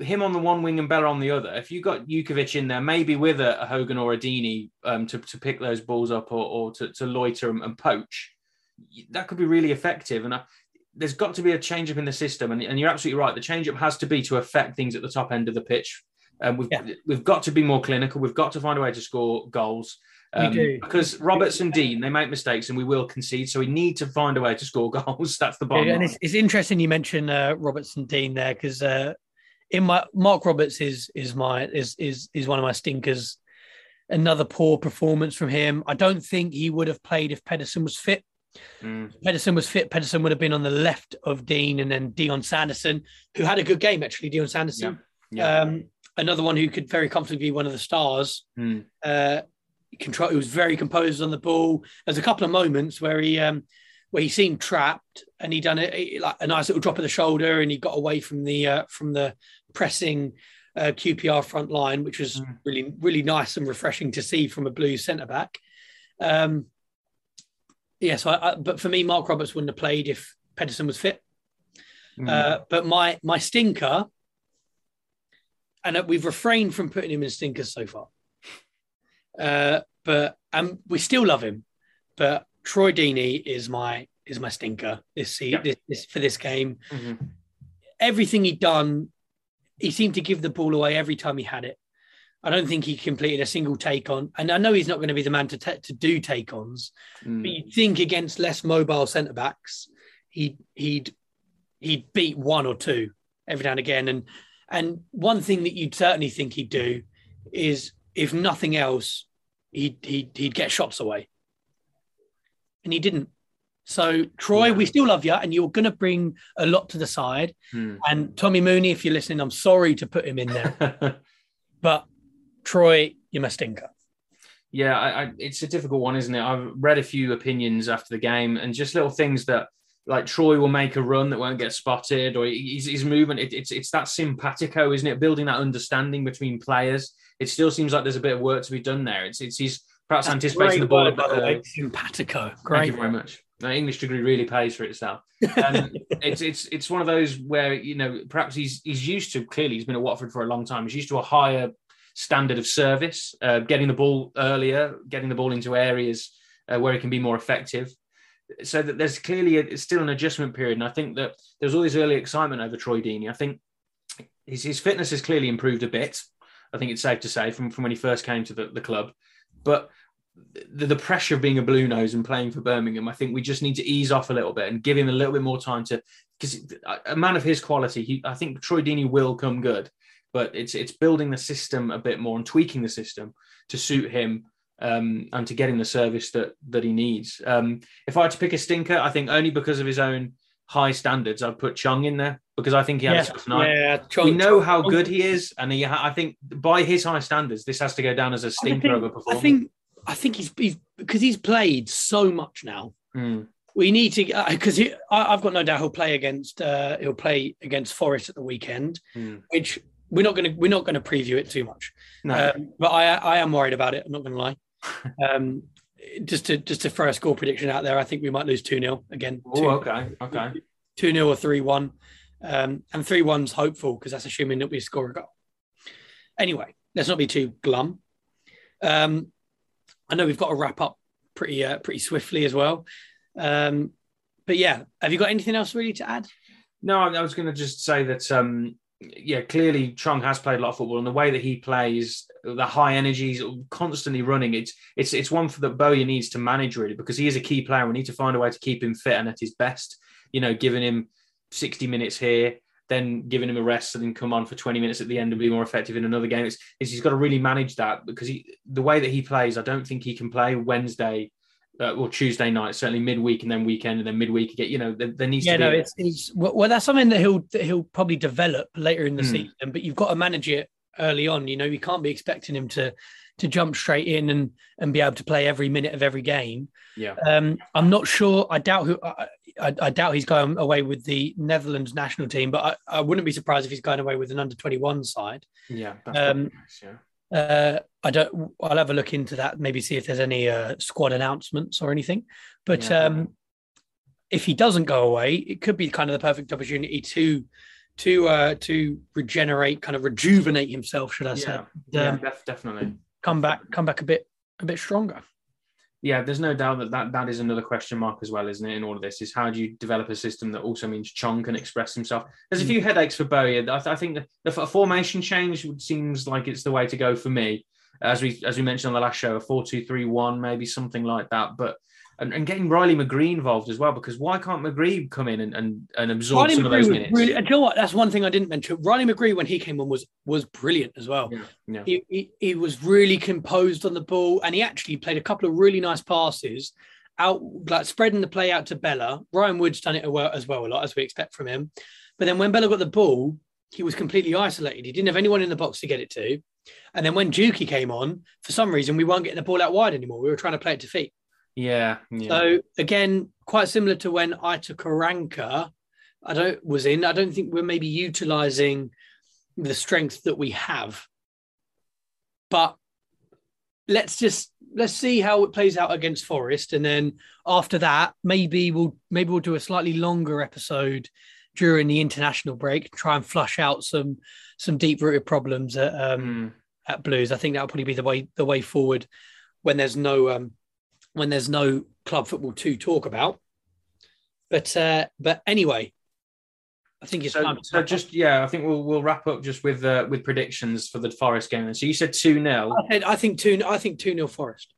him on the one wing and Bela on the other, if you got Jutkiewicz in there, maybe with a, a Hogan or a Deeney um, to, to pick those balls up or, or to, to loiter and, and poach, that could be really effective. And I, there's got to be a change up in the system. And, and you're absolutely right. The change up has to be to affect things at the top end of the pitch. Um, we've, Yeah. we've got to be more clinical. We've got to find a way to score goals. Um, because Roberts and Dean they make mistakes and we will concede, so we need to find a way to score goals. That's the bottom and line. it's, it's interesting you mentioned uh, and Dean there because uh, in my Mark Roberts is is my is is is one of my stinkers. Another poor performance from him. I don't think he would have played if Pedersen was fit. Mm, If Pedersen was fit. Pedersen would have been on the left of Dean and then Dion Sanderson, who had a good game actually. Dion Sanderson, yeah. um, another one who could very comfortably be one of the stars. Mm, uh, control. He was very composed on the ball. There's a couple of moments where he um, where he seemed trapped, and he done it like a nice little drop of the shoulder, and he got away from the uh, from the pressing uh, QPR front line, which was Mm. really really nice and refreshing to see from a blue centre back. Um, yeah, so but for me, Mark Roberts wouldn't have played if Pedersen was fit. mm. Uh, but my my stinker, and uh, we've refrained from putting him in stinkers so far. Uh, but um, we still love him. But Troy Deeney is my is my stinker this season Yeah. this, this, for this game. Mhm. Everything he'd done, he seemed to give the ball away every time he had it. I don't think he completed a single take on, and I know he's not going to be the man to ta- to do take ons. Mm. But you'd think against less mobile centre backs, he'd he'd he'd beat one or two every now and again. And and one thing that you'd certainly think he'd do is, if nothing else, he'd he'd, he'd get shots away. And he didn't. So Troy, Yeah. we still love you, and you're going to bring a lot to the side. Mm. And Tommy Mooney, if you're listening, I'm sorry to put him in there, but Troy, you're my stinker. Yeah, I, I, it's a difficult one, isn't it? I've read a few opinions after the game, and just little things that, like Troy will make a run that won't get spotted, or his, his movement. It, it's it's that simpatico, isn't it? Building that understanding between players. It still seems like there's a bit of work to be done there. It's it's he's perhaps anticipating the ball. a Great by the way. early. Simpatico. Thank you very much. The English degree really pays for itself. Um, it's it's it's one of those where you know perhaps he's he's used to clearly he's been at Watford for a long time. He's used to a higher standard of service, uh, getting the ball earlier, getting the ball into areas uh, where it can be more effective. So that there's clearly a, still an adjustment period, and I think that there's all this early excitement over Troy Deeney. I think his, his fitness has clearly improved a bit. I think it's safe to say from, from when he first came to the, the club, but the, the pressure of being a blue nose and playing for Birmingham, I think we just need to ease off a little bit and give him a little bit more time to because a man of his quality, he, I think Troy Deeney will come good, but it's it's building the system a bit more and tweaking the system to suit him um, and to getting the service that that he needs. Um, if I had to pick a stinker, I think only because of his own high standards, I'd put Chong in there because I think he had yeah, a night. Yeah, Chong, we know Chong, how good he is, and he, I think by his high standards, this has to go down as a stinker think, of a performance. I think I think he's, he's because he's played so much now. Mm. We need to because uh, I've got no doubt he'll play against uh, he'll play against Forest at the weekend, mm. which we're not going to we're not going to preview it too much. No. Um, but I I am worried about it. I'm not going to lie. um, just to just to throw a score prediction out there, I think we might lose two 0 again. Oh, okay, okay. Two 0 or three one, um, and three one's hopeful because that's assuming that we score a goal. Anyway, let's not be too glum. Um, I know we've got to wrap up pretty uh, pretty swiftly as well. Um, but yeah, have you got anything else really to add? No, I was going to just say that. Um, yeah, clearly Chong has played a lot of football, and the way that he plays, the high energies, constantly running. It's it's it's one for that Bowyer needs to manage really because he is a key player. We need to find a way to keep him fit and at his best. You know, giving him sixty minutes here, then giving him a rest and then come on for 20 minutes at the end and be more effective in another game. It's, it's he's got to really manage that because he, the way that he plays, I don't think he can play Wednesday uh, or Tuesday night, certainly midweek and then weekend and then midweek again. You know, there, there needs yeah, to be. Yeah, no, it's, it's well, that's something that he'll that he'll probably develop later in the Mm. season, but you've got to manage it early on. You know, you can't be expecting him to to jump straight in and and be able to play every minute of every game. yeah. Um, I'm not sure. I doubt who. I, I, I doubt he's going away with the Netherlands national team, but I, I wouldn't be surprised if he's going away with an under 21 side. Yeah. That's Um, nice, yeah. Uh, I don't. I'll have a look into that. Maybe see if there's any uh, squad announcements or anything. But Yeah. um, if he doesn't go away, it could be kind of the perfect opportunity to to uh, to regenerate, kind of rejuvenate himself, should I say? Yeah, yeah Um, def- definitely. Come back, come back a bit a bit stronger. Yeah, there's no doubt that, that that is another question mark as well, isn't it? In all of this, is how do you develop a system that also means Chong can express himself? There's a hmm. few headaches for Bowyer. I, th- I think the, the formation change would- seems like it's the way to go for me. As we as we mentioned on the last show, a four-two-three-one, maybe something like that. But and, and getting Riley McGree involved as well, because why can't McGree come in and, and, and absorb Riley some of those minutes? really. And you know what? That's one thing I didn't mention. Riley McGree, when he came on, was was brilliant as well. yeah, yeah. He, he, he was really composed on the ball and he actually played a couple of really nice passes out like spreading the play out to Bela. Ryan Wood's done it well as well a lot as we expect from him. But then when Bela got the ball, he was completely isolated. He didn't have anyone in the box to get it to. And then when Juki came on, for some reason we weren't getting the ball out wide anymore. We were trying to play it to feet. Yeah, yeah. So again, quite similar to when Aitor Karanka, I don't was in. I don't think we're maybe utilizing the strength that we have. But let's just let's see how it plays out against Forest, and then after that, maybe we'll maybe we'll do a slightly longer episode during the international break, try and flush out some some deep rooted problems at um, Mm. at Blues. I think that'll probably be the way the way forward when there's no um, when there's no club football to talk about. But uh, but anyway, I think it's So, so just yeah, I think we'll we'll wrap up just with uh, with predictions for the Forest game. So you said two 0 I, think two. I think two 0 Forest.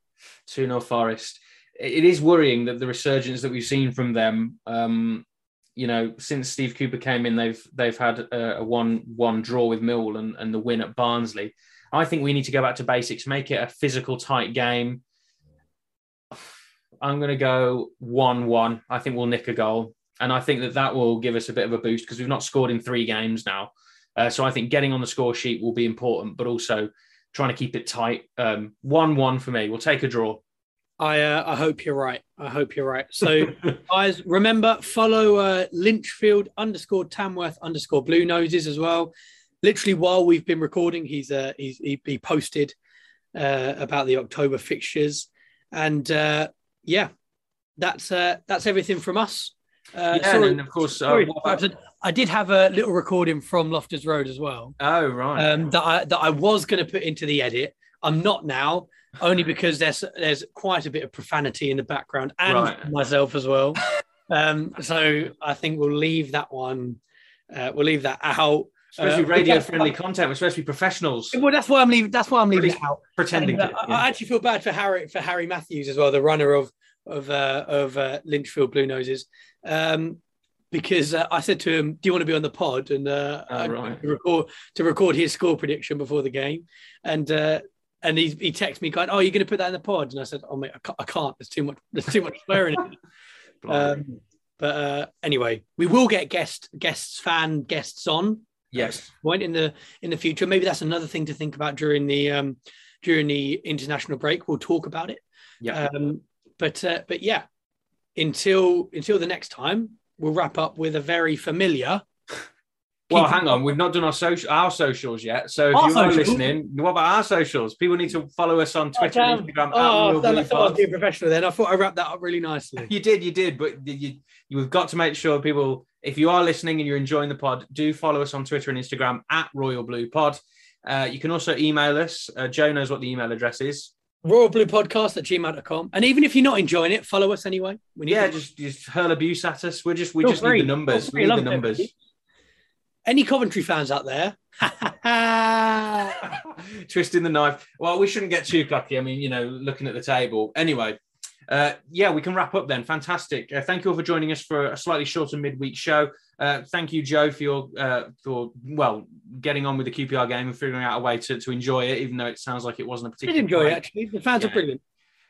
2 0 Forest. It is worrying that the resurgence that we've seen from them, um, you know, since Steve Cooper came in, they've they've had a, a one one draw with Mill and, and the win at Barnsley. I think we need to go back to basics, make it a physical, tight game. I'm going to go 1 1. I think we'll nick a goal. And I think that that will give us a bit of a boost because we've not scored in three games now. Uh, so I think getting on the score sheet will be important, but also trying to keep it tight. Um, 1 1 for me. We'll take a draw. I uh, I hope you're right. I hope you're right. So guys, remember follow uh, Lichfield underscore Tamworth underscore Blue Noses as well. Literally while we've been recording, he's uh, he's he, he posted uh, about the October fixtures, and uh, yeah, that's uh, that's everything from us. Uh, yeah, sorry, and of course, uh, I did have a little recording from Loftus Road as well. Oh right. Um, that I that I was going to put into the edit. I'm not now, only because there's there's quite a bit of profanity in the background and right. myself as well. um, so I think we'll leave that one. Uh, we'll leave that out. Especially uh, radio friendly content. We're supposed to be professionals. Well, that's why I'm leaving. That's why I'm leaving it out. Pretending. And, uh, to, yeah. I actually feel bad for Harry for Harry Matthews as well, the runner of of uh, of uh, Lichfield Blue Noses. Um, because uh, I said to him, "Do you want to be on the pod?" and uh, oh, right. to record to record his score prediction before the game, and uh, and he he texted me going, "Oh, you're going to put that in the pod?" And I said, "Oh mate, I can't. I can't. There's too much. There's too much swearing." um, but uh, anyway, we will get guest guests, fan guests on. Yes, point in the in the future. Maybe that's another thing to think about during the um, during the international break. We'll talk about it. Yeah. Um, but uh, but yeah, until until the next time, we'll wrap up with a very familiar. Well, hang on, we've not done our social our socials yet. So if our you are listening, what about our socials? People need to follow us on Twitter oh, and Instagram. Oh, I thought I was being professional then. I thought I wrapped that up really nicely. you did, you did, but you you've got to make sure people, if you are listening and you're enjoying the pod, do follow us on Twitter and Instagram at Royal Blue Pod. Uh, you can also email us. Uh, Joe knows what the email address is. Royal Blue Podcast at gmail.com. And even if you're not enjoying it, follow us anyway. We need yeah, just just hurl abuse at us. We're just we Feel just free. need the numbers. We need the numbers. Any Coventry fans out there? Twisting the knife. Well, we shouldn't get too cocky. I mean, you know, looking at the table. Anyway, uh, yeah, we can wrap up then. Fantastic. Uh, thank you all for joining us for a slightly shorter midweek show. Uh, thank you, Joe, for your uh, for well getting on with the QPR game and figuring out a way to, to enjoy it, even though it sounds like it wasn't a particular. I did enjoy it actually. The fans yeah. are brilliant.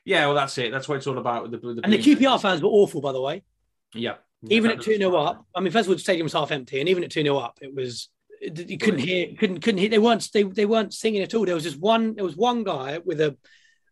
Yeah, well, that's it. That's what it's all about. The, the and the QPR fans were awful, by the way. Yeah. Even at two 0 up, I mean, first of all, the stadium was half empty, and even at two 0 up, it was you couldn't hear, couldn't couldn't hear. They weren't they, they weren't singing at all. There was just one. There was one guy with a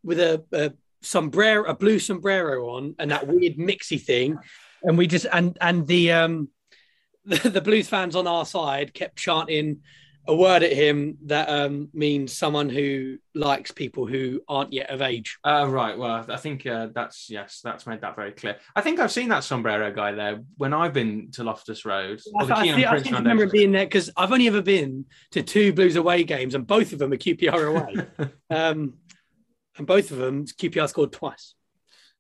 with a, a sombrero, a blue sombrero on, and that weird mixy thing, and we just and and the um the, the Blues fans on our side kept chanting a word at him that um, means someone who likes people who aren't yet of age. Uh, right. Well, I think uh, that's yes, that's made that very clear. I think I've seen that sombrero guy there when I've been to Loftus Road. I, I, I, I remember being there because I've only ever been to two Blues away games, and both of them are QPR away. um, and both of them QPR scored twice.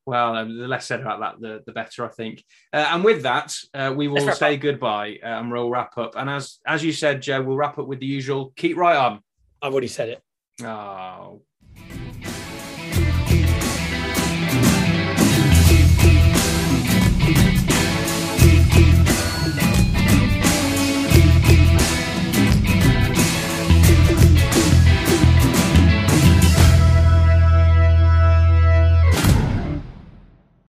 Well, um, the less said about that, the, the better, I think. Uh, and with that, uh, we will say up. goodbye uh, and we'll wrap up. And as as you said, Joe, we'll wrap up with the usual keep right on. I've already said it. Oh,